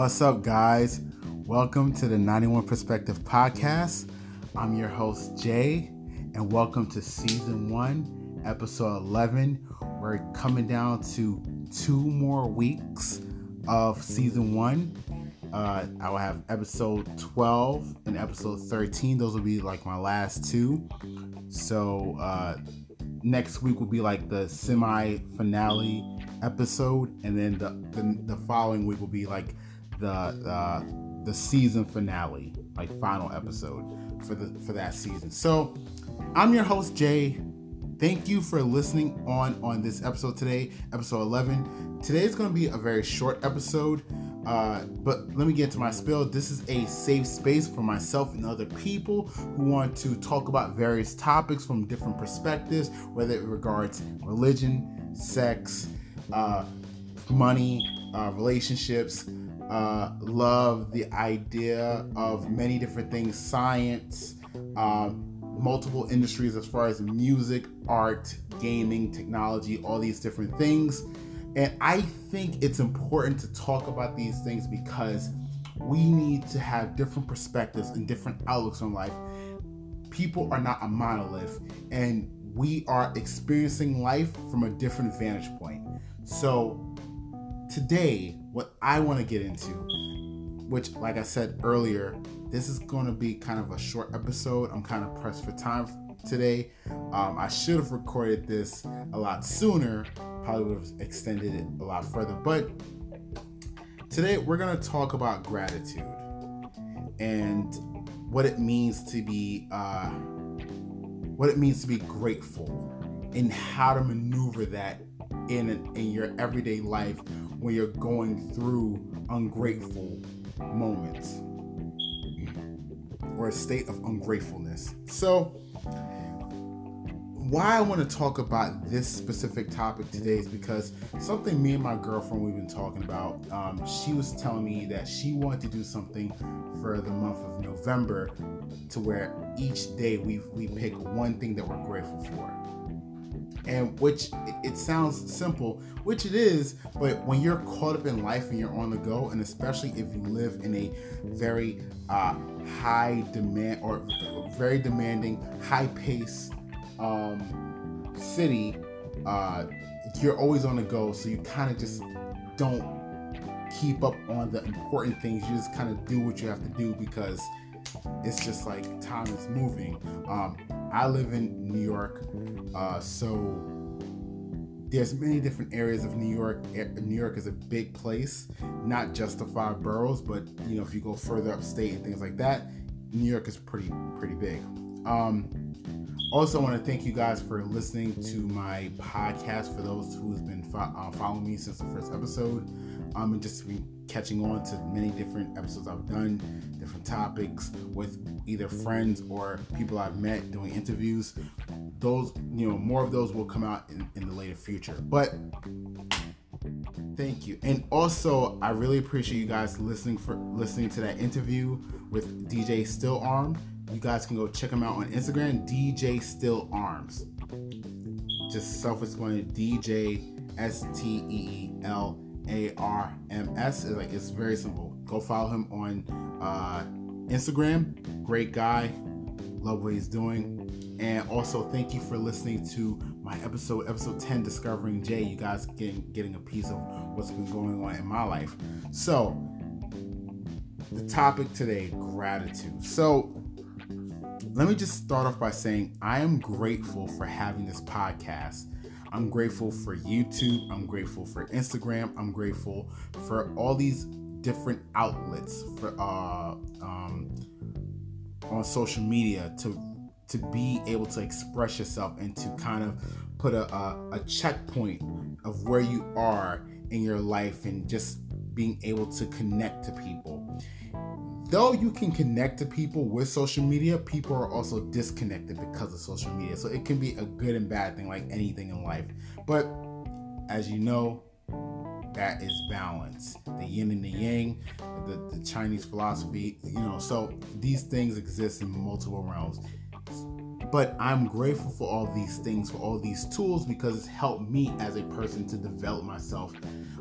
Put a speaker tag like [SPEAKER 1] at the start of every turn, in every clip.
[SPEAKER 1] What's up, guys? Welcome to the 91 Perspective Podcast. I'm your host, Jay, and welcome to season one, episode 11. We're coming down to two more weeks of season one. Uh, I will have episode 12 and episode 13. Those will be like my last two. So, uh, next week will be like the semi finale episode, and then the, the, the following week will be like the uh, the season finale, like final episode for the for that season. So, I'm your host Jay. Thank you for listening on on this episode today, episode 11. Today is going to be a very short episode, uh, but let me get to my spill. This is a safe space for myself and other people who want to talk about various topics from different perspectives, whether it regards religion, sex, uh, money, uh, relationships, uh, love, the idea of many different things, science, um, multiple industries as far as music, art, gaming, technology, all these different things. And I think it's important to talk about these things because we need to have different perspectives and different outlooks on life. People are not a monolith, and we are experiencing life from a different vantage point. So, today, what I want to get into, which, like I said earlier, this is going to be kind of a short episode. I'm kind of pressed for time today. Um, I should have recorded this a lot sooner, probably would have extended it a lot further. But today, we're going to talk about gratitude and what it means to be. Uh, what it means to be grateful and how to maneuver that in in your everyday life when you're going through ungrateful moments or a state of ungratefulness. So, why I want to talk about this specific topic today is because something me and my girlfriend we've been talking about. Um, she was telling me that she wanted to do something for the month of November, to where each day we we pick one thing that we're grateful for and which it, sounds simple, which it is, but when you're caught up in life and you're on the go, and especially if you live in a very uh, high demand or very demanding, high pace um, city, uh, you're always on the go, so you kind of just don't keep up on the important things. You just kind of do what you have to do because it's just like time is moving. Um, I live in New York, uh, so there's many different areas of New York. New York is a big place, not just the five boroughs, but you know if you go further upstate and things like that, New York is pretty pretty big. Um, also, want to thank you guys for listening to my podcast. For those who's been fo- uh, following me since the first episode, um, and just been catching on to many different episodes I've done, different topics with either friends or people I've met doing interviews. Those, you know, more of those will come out in, in the later future. But thank you, and also I really appreciate you guys listening for listening to that interview with DJ Steel Arm. You guys can go check him out on Instagram, DJ Steel Arms. Just self-explanatory, DJ S T E E L a R M S. Like it's very simple. Go follow him on uh, Instagram. Great guy. Love what he's doing. And also thank you for listening to my episode, episode 10, Discovering Jay. You guys getting getting a piece of what's been going on in my life. So the topic today, gratitude. So let me just start off by saying I am grateful for having this podcast I'm grateful for YouTube. I'm grateful for Instagram. I'm grateful for all these different outlets for uh, um, on social media to to be able to express yourself and to kind of put a, a, a checkpoint of where you are in your life and just being able to connect to people though you can connect to people with social media, people are also disconnected because of social media. So it can be a good and bad thing, like anything in life. But as you know, that is balance. The yin and the yang, the, the Chinese philosophy, you know, so these things exist in multiple realms. But I'm grateful for all these things, for all these tools, because it's helped me as a person to develop myself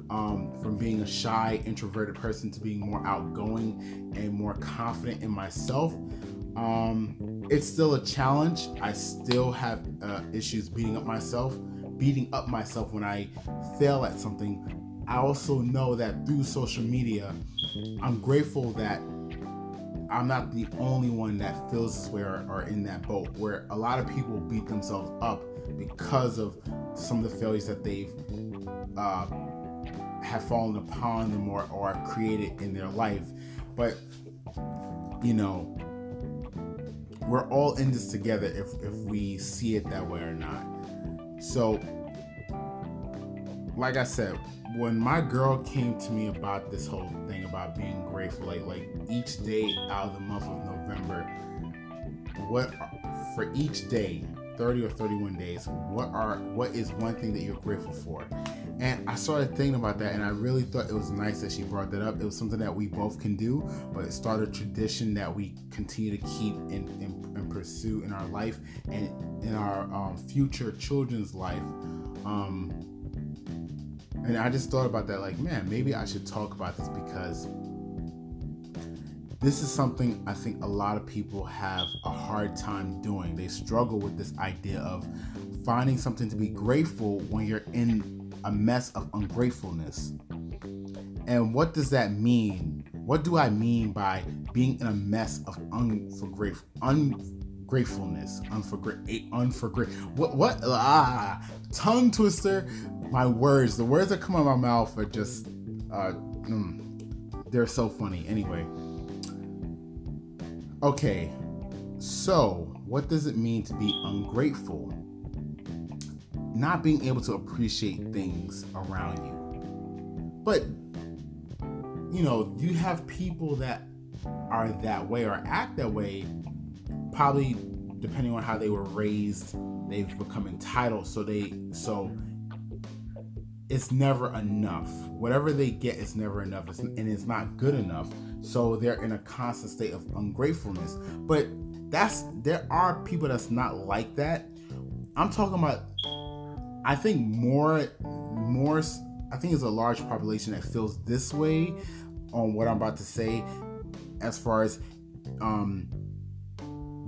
[SPEAKER 1] um, from being a shy, introverted person to being more outgoing and more confident in myself. Um, it's still a challenge. I still have uh, issues beating up myself, beating up myself when I fail at something. I also know that through social media, I'm grateful that I'm not the only one that feels this way or, in that boat where a lot of people beat themselves up because of some of the failures that they've uh, have fallen upon them or, or created in their life. But you know, we're all in this together if if we see it that way or not. So, like I said, when my girl came to me about this whole thing about being grateful, like like each day out of the month of November, what for each day 30 or 31 days what are what is one thing that you're grateful for? And i started thinking about that and i really thought it was nice that she brought that up. It was something that we both can do but it started a tradition that we continue to keep and, and, pursue in our life and in our um, future children's life. Um, and i just thought about that like man maybe i should talk about this because this is something I think a lot of people have a hard time doing. They struggle with this idea of finding something to be grateful when you're in a mess of ungratefulness. And what does that mean? What do I mean by being in a mess of ungrateful, ungratefulness, unforgra- unforgra- What? What? Ah, tongue twister. My words, the words that come out of my mouth are just, uh, mm, they're so funny. Anyway, Okay, so what does it mean to be ungrateful? Not being able to appreciate things around you. But, you know, you have people that are that way or act that way, probably depending on how they were raised, they've become entitled. So they, so it's never enough. Whatever they get is never enough, and it's not good enough. So they're in a constant state of ungratefulness. But that's there are people that's not like that. I'm talking about I think more more I think it's a large population that feels this way on what I'm about to say as far as um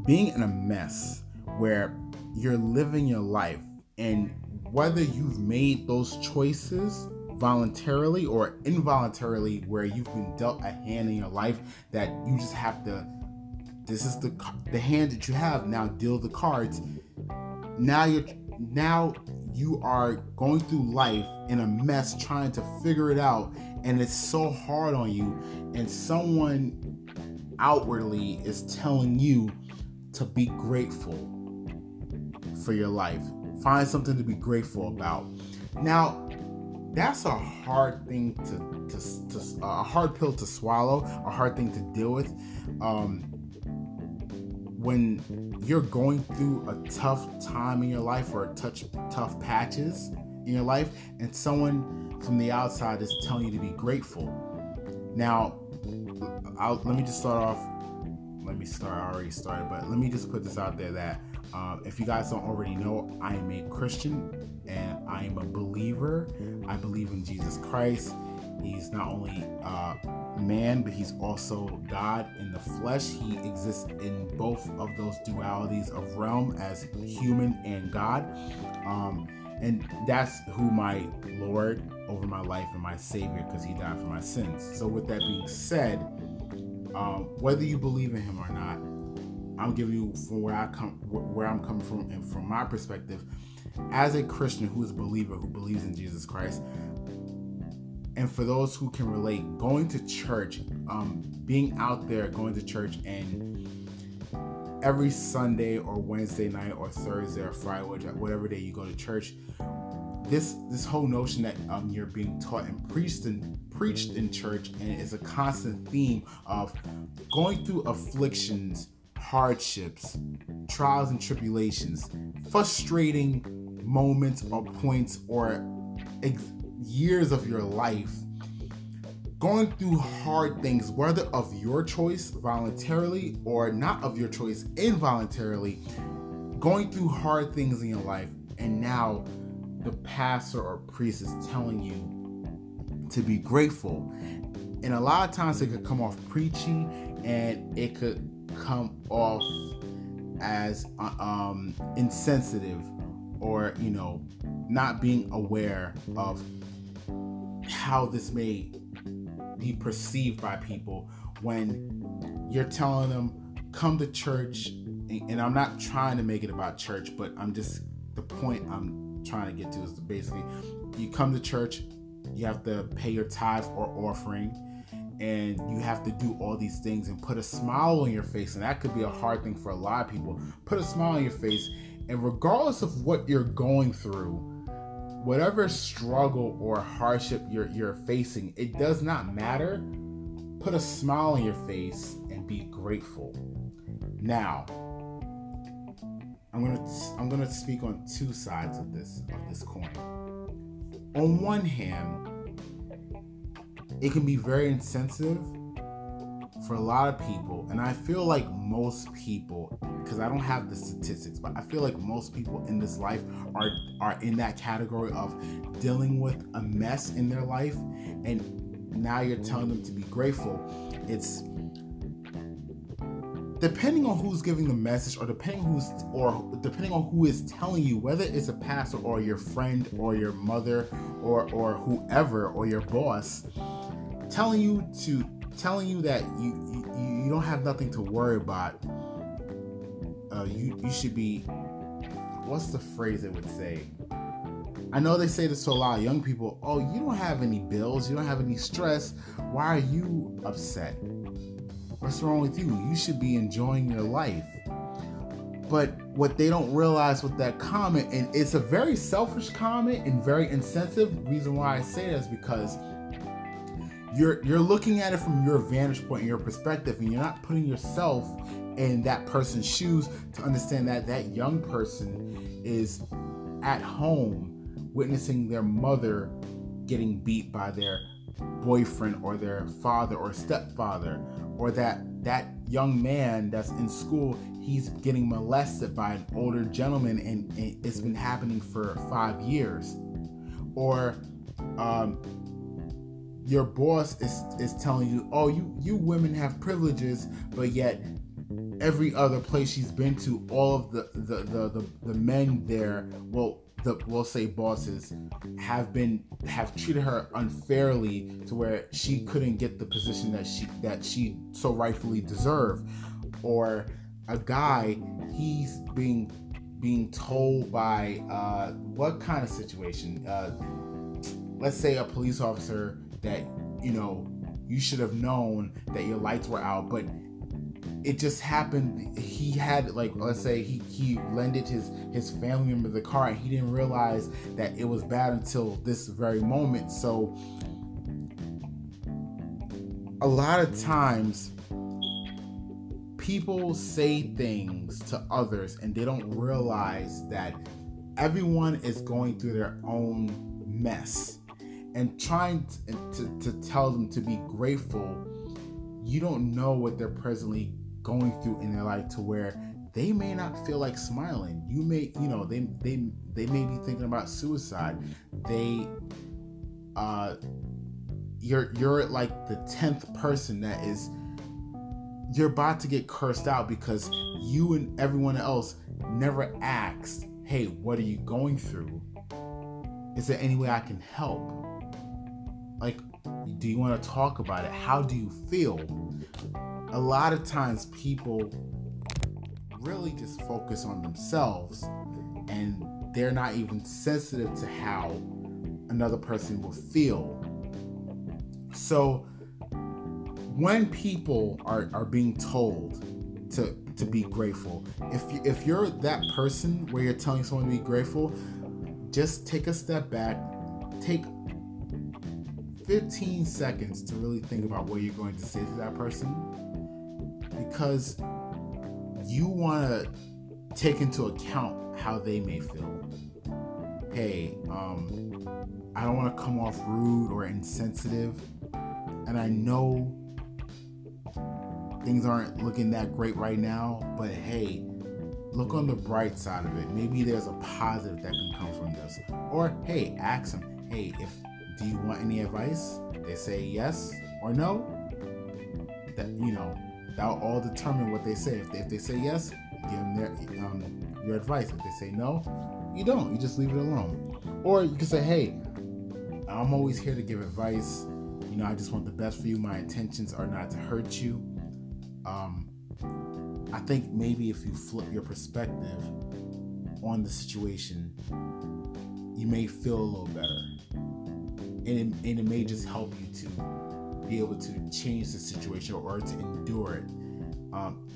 [SPEAKER 1] being in a mess where you're living your life and whether you've made those choices voluntarily or involuntarily where you've been dealt a hand in your life that you just have to this is the the hand that you have. Now deal the cards. Now you're now you are going through life in a mess trying to figure it out and it's so hard on you and someone outwardly is telling you to be grateful for your life find something to be grateful about now that's a hard thing to, to, to a hard pill to swallow, a hard thing to deal with. Um, when you're going through a tough time in your life or a touch tough patches in your life, and someone from the outside is telling you to be grateful. Now, I'll, let me just start off. Let me start. I already started, but let me just put this out there that um, if you guys don't already know, I am a Christian and I am a believer. I believe in Jesus Christ. He's not only uh, man, but he's also God in the flesh. He exists in both of those dualities of realm as human and God. Um, and that's who my Lord over my life and my Savior, because He died for my sins. So, with that being said, um, whether you believe in Him or not, I'm giving you from where I come, where I'm coming from, and from my perspective, as a Christian who is a believer who believes in Jesus Christ, and for those who can relate, going to church, um, being out there, going to church, and every Sunday or Wednesday night or Thursday or Friday, whatever day you go to church, this this whole notion that um, you're being taught and preached and preached in church, and it's a constant theme of going through afflictions hardships, trials and tribulations, frustrating moments or points or ex- years of your life, going through hard things, whether of your choice voluntarily or not of your choice involuntarily, going through hard things in your life, and now the pastor or priest is telling you to be grateful. And a lot of times it could come off preachy and it could come off as uh, um, insensitive or, you know, not being aware of how this may be perceived by people when you're telling them, come to church. And I'm not trying to make it about church, but I'm just, the point I'm trying to get to is basically you come to church, you have to pay your tithe or offering and you have to do all these things and put a smile on your face. And that could be a hard thing for a lot of people. Put a smile on your face and regardless of what you're going through whatever struggle or hardship you're, you're facing it does not matter. Put a smile on your face and be grateful. Now i'm gonna i'm gonna speak on two sides of this of this coin. On one hand it can be very insensitive for a lot of people and i feel like most people because i don't have the statistics but i feel like most people in this life are are in that category of dealing with a mess in their life and now you're telling them to be grateful. It's depending on who's giving the message or depending who's or depending on who is telling you whether it's a pastor or your friend or your mother or or whoever or your boss telling you to telling you that you you, you don't have nothing to worry about. Uh, you you should be. What's the phrase they would say? I know they say this to a lot of young people. Oh, you don't have any bills. You don't have any stress. Why are you upset? What's wrong with you? You should be enjoying your life. But what they don't realize with that comment, and it's a very selfish comment and very insensitive. Reason why I say that is because you're you're looking at it from your vantage point and your perspective and you're not putting yourself in that person's shoes to understand that that young person is at home witnessing their mother getting beat by their boyfriend or their father or stepfather or that that young man that's in school he's getting molested by an older gentleman and, and it's been happening for five years. Or um, your boss is is telling you, "Oh, you you women have privileges," but yet every other place she's been to, all of the the the the, the men there, well, the we'll say bosses have been have treated her unfairly to where she couldn't get the position that she that she so rightfully deserved or a guy he's being being told by uh, what kind of situation? Uh, let's say a police officer that you know you should have known that your lights were out but it just happened. He had like let's say he he lended his his family member the car and he didn't realize that it was bad until this very moment. So a lot of times people say things to others and they don't realize that everyone is going through their own mess and trying to, to, to tell them to be grateful, you don't know what they're presently going through in their life to where they may not feel like smiling. You may, you know, they they they may be thinking about suicide. They uh you're you're like the 10th person that is you're about to get cursed out because you and everyone else never asked, "Hey, what are you going through? Is there any way I can help?" Like, do you want to talk about it? How do you feel? A lot of times people really just focus on themselves and they're not even sensitive to how another person will feel. So when people are, are being told to to be grateful, if you, if you're that person where you're telling someone to be grateful, just take a step back, take 15 seconds to really think about what you're going to say to that person because you want to take into account how they may feel. Hey, um, I don't want to come off rude or insensitive, and I know things aren't looking that great right now, but hey, look on the bright side of it. Maybe there's a positive that can come from this. Or hey, ask them, hey, if do you want any advice? They say yes or no. That you know, that'll all determine what they say. If they, if they say yes, give them their um, your advice. If they say no, you don't. You just leave it alone. Or you can say, hey, I'm always here to give advice. You know, I just want the best for you. My intentions are not to hurt you. Um, I think maybe if you flip your perspective on the situation, you may feel a little better. And it, and it may just help you to be able to change the situation or to endure it. Um,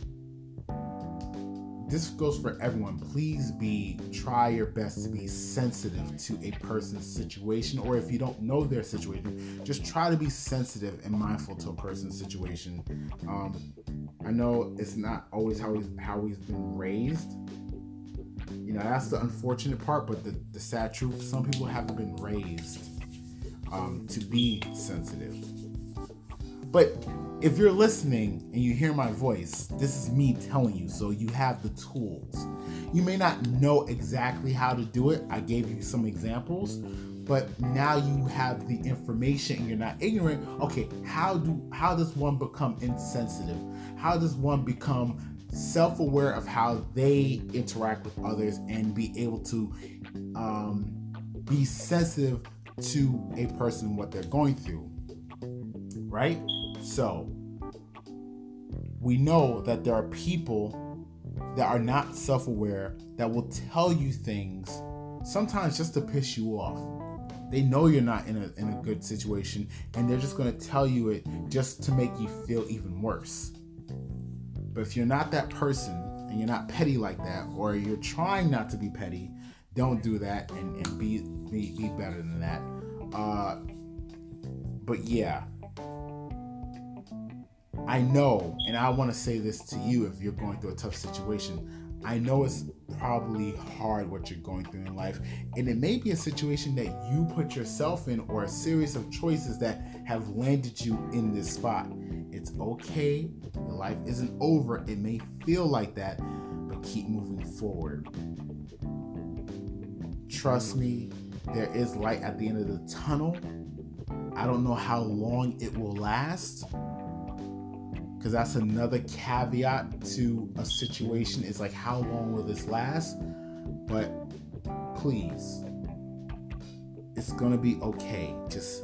[SPEAKER 1] this goes for everyone. Please be try your best to be sensitive to a person's situation, or if you don't know their situation, just try to be sensitive and mindful to a person's situation. Um, I know it's not always how he's how he's been raised. You know, that's the unfortunate part, but the, the sad truth, some people haven't been raised um, to be sensitive. But if you're listening and you hear my voice, this is me telling you, so you have the tools. You may not know exactly how to do it. I gave you some examples, but now you have the information and you're not ignorant. Okay, how do how does one become insensitive? How does one become self-aware of how they interact with others and be able to um, be sensitive to a person what they're going through? Right? So, we know that there are people that are not self aware that will tell you things sometimes just to piss you off. They know you're not in a, in a good situation and they're just going to tell you it just to make you feel even worse. But if you're not that person and you're not petty like that, or you're trying not to be petty, don't do that and, and be, be, be better than that. Uh, but yeah, I know, and I want to say this to you if you're going through a tough situation. I know it's probably hard what you're going through in life, and it may be a situation that you put yourself in or a series of choices that have landed you in this spot. It's okay, your life isn't over. It may feel like that, but keep moving forward. Trust me, there is light at the end of the tunnel. I don't know how long it will last because that's another caveat to a situation is like how long will this last? But please it's gonna be okay. Just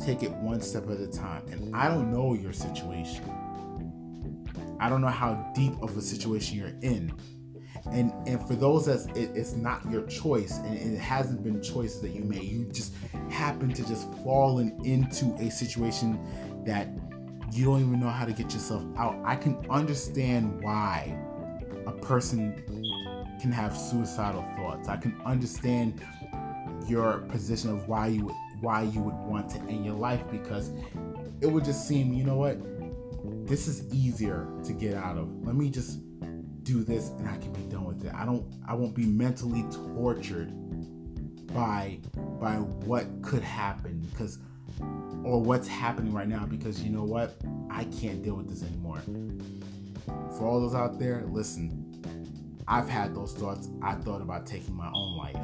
[SPEAKER 1] take it one step at a time. And i don't know your situation. I don't know how deep of a situation you're in and and for those that it, it's not your choice and it hasn't been choices that you made you just happen to just fallen into a situation that you don't even know how to get yourself out. I can understand why a person can have suicidal thoughts. I can understand your position of why you would why you would want to end your life because it would just seem, you know what? This is easier to get out of. Let me just do this and I can be done with it. I don't I won't be mentally tortured by by what could happen because or what's happening right now because you know what? I can't deal with this anymore. For all those out there, listen, I've had those thoughts. I thought about taking my own life.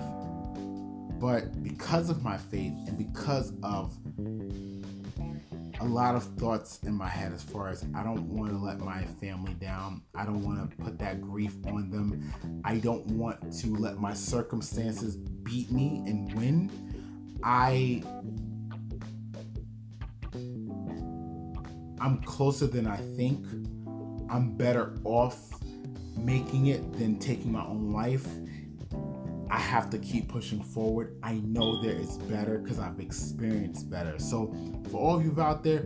[SPEAKER 1] But because of my faith and because of a lot of thoughts in my head as far as I don't want to let my family down. I don't want to put that grief on them. I don't want to let my circumstances beat me and win. I I'm closer than I think. I'm better off making it than taking my own life. I have to keep pushing forward. I know there is better because I've experienced better. So, for all of you out there,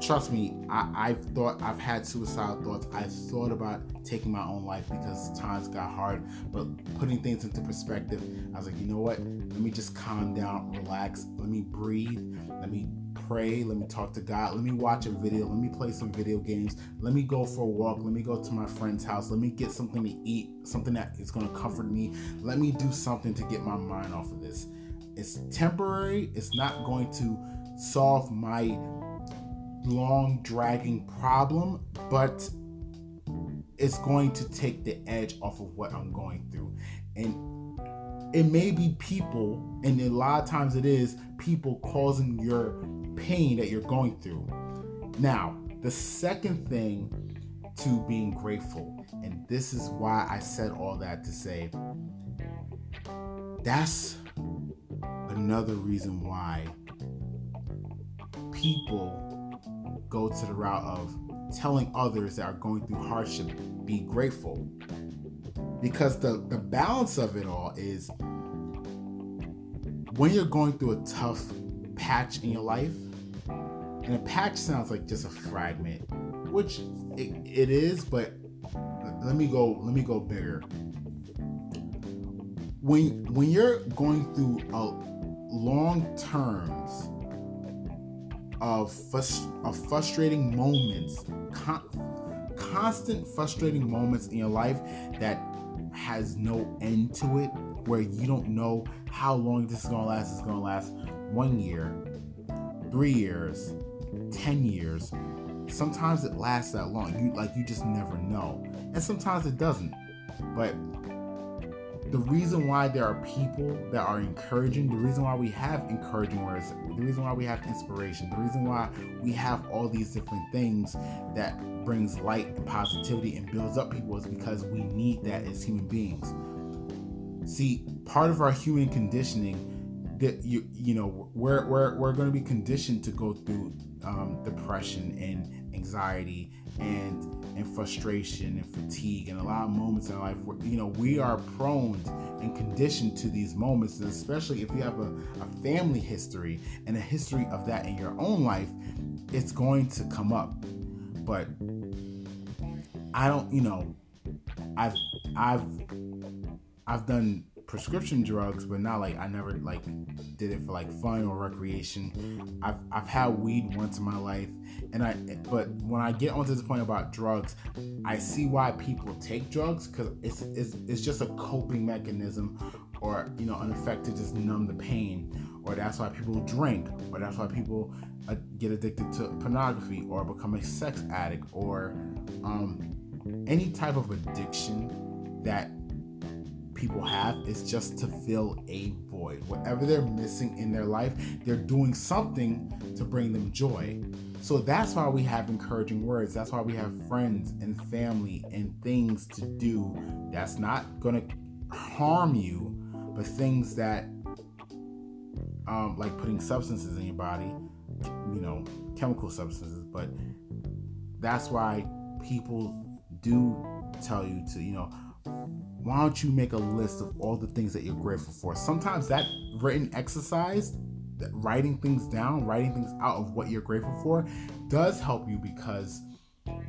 [SPEAKER 1] trust me, I, have thought I've had suicidal thoughts. I've thought about taking my own life because times got hard. But putting things into perspective, I was like, you know what? Let me just calm down, relax, let me breathe, let me pray. Let me talk to God. Let me watch a video. Let me play some video games. Let me go for a walk. Let me go to my friend's house. Let me get something to eat, something that is going to comfort me. Let me do something to get my mind off of this. It's temporary, it's not going to solve my long dragging problem, but it's going to take the edge off of what I'm going through. And it may be people, and a lot of times it is people causing your pain that you're going through. Now, the second thing to being grateful, and this is why I said all that to say that's another reason why people go to the route of telling others that are going through hardship be grateful because the the balance of it all is when you're going through a tough patch in your life and a patch sounds like just a fragment which it, it is but let me go let me go bigger when when you're going through a long terms of, frust- of frustrating moments con- constant frustrating moments in your life that has no end to it, where you don't know how long this is gonna last. It's gonna last one year, three years, ten years. Sometimes it lasts that long. You like you just never know, and sometimes it doesn't. But the reason why there are people that are encouraging, the reason why we have encouraging words, the reason why we have inspiration, the reason why we have all these different things that brings light and positivity and builds up people is because we need that as human beings. See, part of our human conditioning that you you know we're we're, we're going to be conditioned to go through um, depression and anxiety and and frustration and fatigue and a lot of moments in life where you know we are prone and conditioned to these moments and especially if you have a, a family history and a history of that in your own life it's going to come up. But I don't, you know, I've I've I've done prescription drugs, but not like I never like did it for like fun or recreation. I've I've had weed once in my life, and I but when I get onto this point about drugs, I see why people take drugs because it's, it's it's just a coping mechanism, or you know, an effect to just numb the pain, or that's why people drink, or that's why people uh, get addicted to pornography, or become a sex addict, or um, any type of addiction that people have is just to fill a void. Whatever they're missing in their life, they're doing something to bring them joy. So that's why we have encouraging words. That's why we have friends and family and things to do that's not going to harm you, but things that, um, like putting substances in your body, you know, chemical substances. But that's why people do tell you to, you know, why don't you make a list of all the things that you're grateful for? Sometimes that written exercise, that writing things down, writing things out of what you're grateful for, does help you because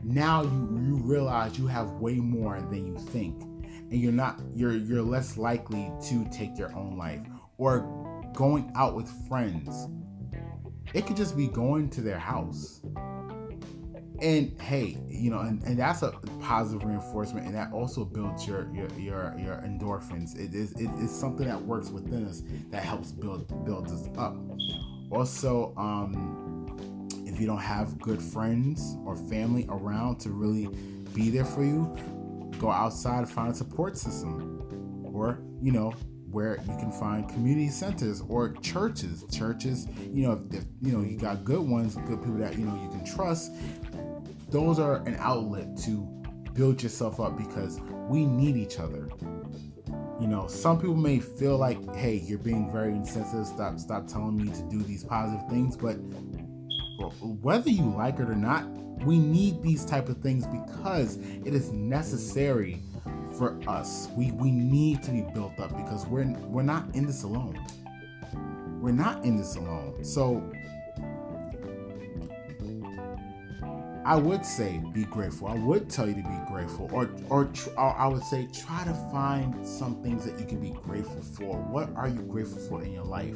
[SPEAKER 1] now you you realize you have way more than you think, and you're not you're you're less likely to take your own life or going out with friends. It could just be going to their house and hey you know and, and that's a positive reinforcement and that also builds your your your, your endorphins. It is it is something that works within us that helps build build us up. Also um if you don't have good friends or family around to really be there for you go outside and find a support system or you know where you can find community centers or churches. Churches you know if, you know you got good ones good people that you know you can trust those are an outlet to build yourself up because we need each other. You know, some people may feel like, hey, you're being very insensitive. Stop, stop telling me to do these positive things. But whether you like it or not, we need these type of things because it is necessary for us. We we need to be built up because we're we're not in this alone. We're not in this alone. So I would say be grateful. I would tell you to be grateful, or or, or I would say try to find some things that you can be grateful for. What are you grateful for in your life?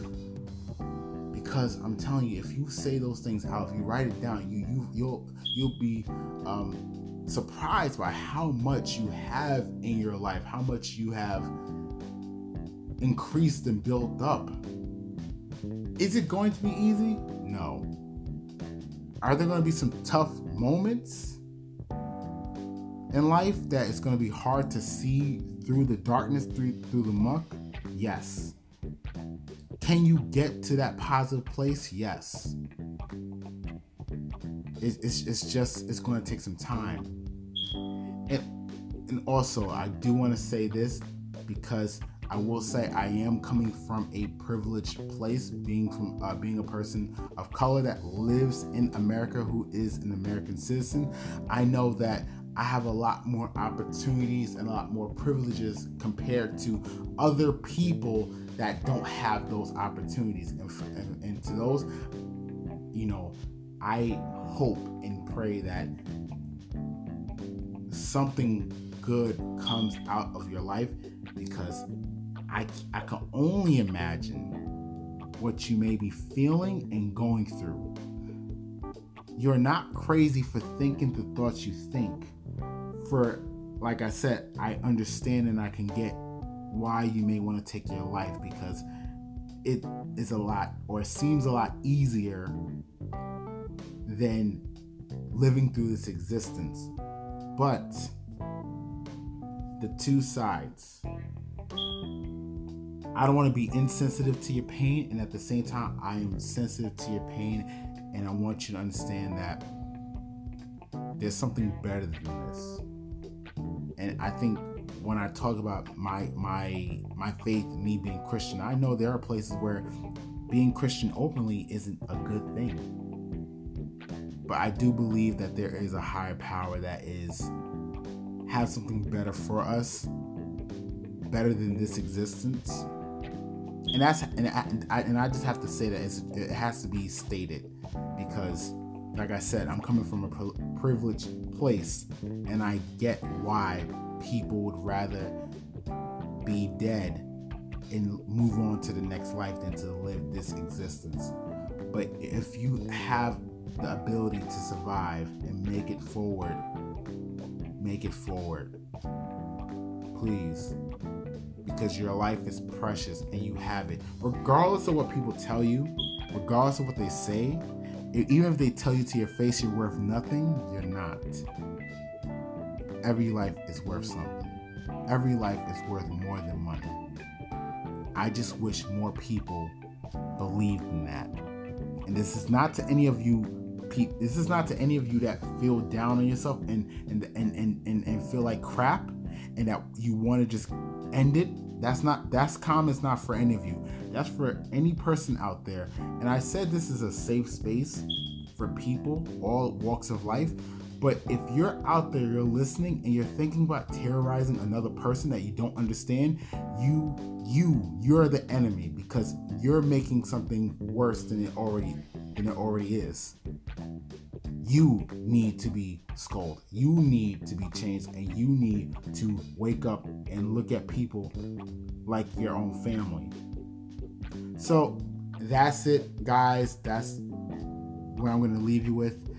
[SPEAKER 1] Because I'm telling you, if you say those things out, if you write it down, you you you'll you'll be um, surprised by how much you have in your life, how much you have increased and built up. Is it going to be easy? No. Are there going to be some tough moments? in life that it's going to be hard to see through the darkness, through through the muck? Yes. Can you get to that positive place? Yes. It, it's, it's just it's going to take some time. And, and also, I do want to say this because I will say I am coming from a privileged place, being from uh, being a person of color that lives in America, who is an American citizen. I know that I have a lot more opportunities and a lot more privileges compared to other people that don't have those opportunities. And, and, and to those, you know, I hope and pray that something good comes out of your life because I, I can only imagine what you may be feeling and going through. You're not crazy for thinking the thoughts you think. For, like I said, I understand and I can get why you may want to take your life because it is a lot or it seems a lot easier than living through this existence. But the two sides. I don't want to be insensitive to your pain, and at the same time, I am sensitive to your pain, and I want you to understand that there's something better than this. And I think when I talk about my my my faith, me being Christian, I know there are places where being Christian openly isn't a good thing. But I do believe that there is a higher power that is has something better for us, better than this existence. And that's and I, and I just have to say that it has to be stated because, like I said, I'm coming from a privileged place, and I get why people would rather be dead and move on to the next life than to live this existence. But if you have the ability to survive and make it forward, make it forward. Please. Because your life is precious and you have it. Regardless of what people tell you, regardless of what they say, even if they tell you to your face you're worth nothing, you're not. Every life is worth something. Every life is worth more than money. I just wish more people believed in that. And this is not to any of you this is not to any of you that feel down on yourself and and and and, and, and feel like crap and that you want to just end it that's not that's comments not for any of you. That's for any person out there. And i said this is a safe space for people all walks of life. But if you're out there you're listening and you're thinking about terrorizing another person that you don't understand you you you're the enemy because you're making something worse than it already than it already is. You need to be scolded. You need to be changed, and you need to wake up and look at people like your own family. So that's it, guys. That's where I'm going to leave you with.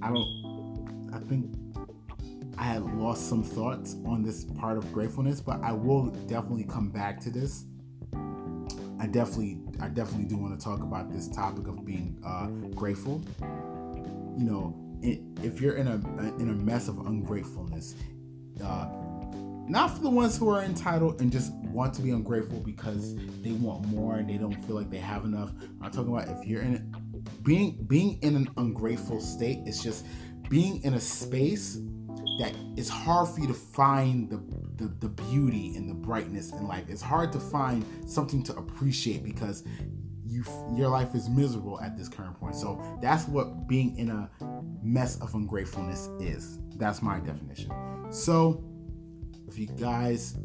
[SPEAKER 1] I don't. I think I had lost some thoughts on this part of gratefulness, but I will definitely come back to this. I definitely, I definitely do want to talk about this topic of being uh, grateful. You know, if you're in a in a mess of ungratefulness, uh, not for the ones who are entitled and just want to be ungrateful because they want more and they don't feel like they have enough. I'm talking about if you're in being being in an ungrateful state. It's just being in a space that it's hard for you to find the, the, the beauty and the brightness in life. It's hard to find something to appreciate because you your life is miserable at this current point. So that's what being in a mess of ungratefulness is. That's my definition. So if you guys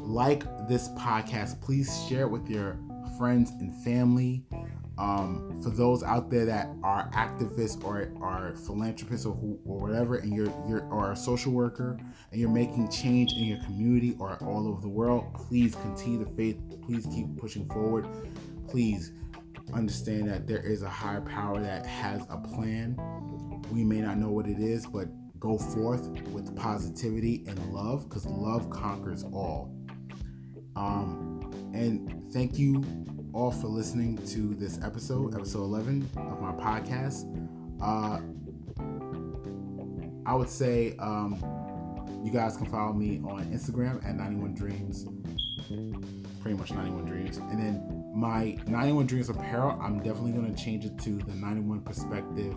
[SPEAKER 1] like this podcast, please share it with your friends and family. Um, for those out there that are activists or are philanthropists or, who, or whatever, and you're you're or a social worker and you're making change in your community or all over the world, please continue the faith. Please keep pushing forward. Please understand that there is a higher power that has a plan. We may not know what it is, but go forth with positivity and love because love conquers all. Um, and thank you all for listening to this episode, episode 11 of my podcast. Uh, I would say um, you guys can follow me on Instagram at 91 Dreams. Pretty much 91 Dreams. And then my 91 Dreams apparel, I'm definitely going to change it to the 91 Perspective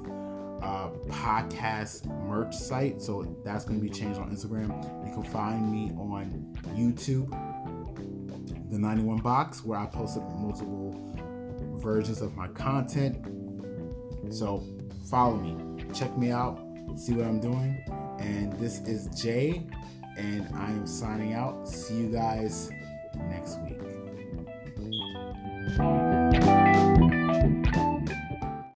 [SPEAKER 1] uh, podcast merch site. So that's going to be changed on Instagram. You can find me on YouTube, the 91 Box, where I posted multiple versions of my content. So follow me, check me out, see what I'm doing. And this is Jay, and I am signing out. See you guys next week.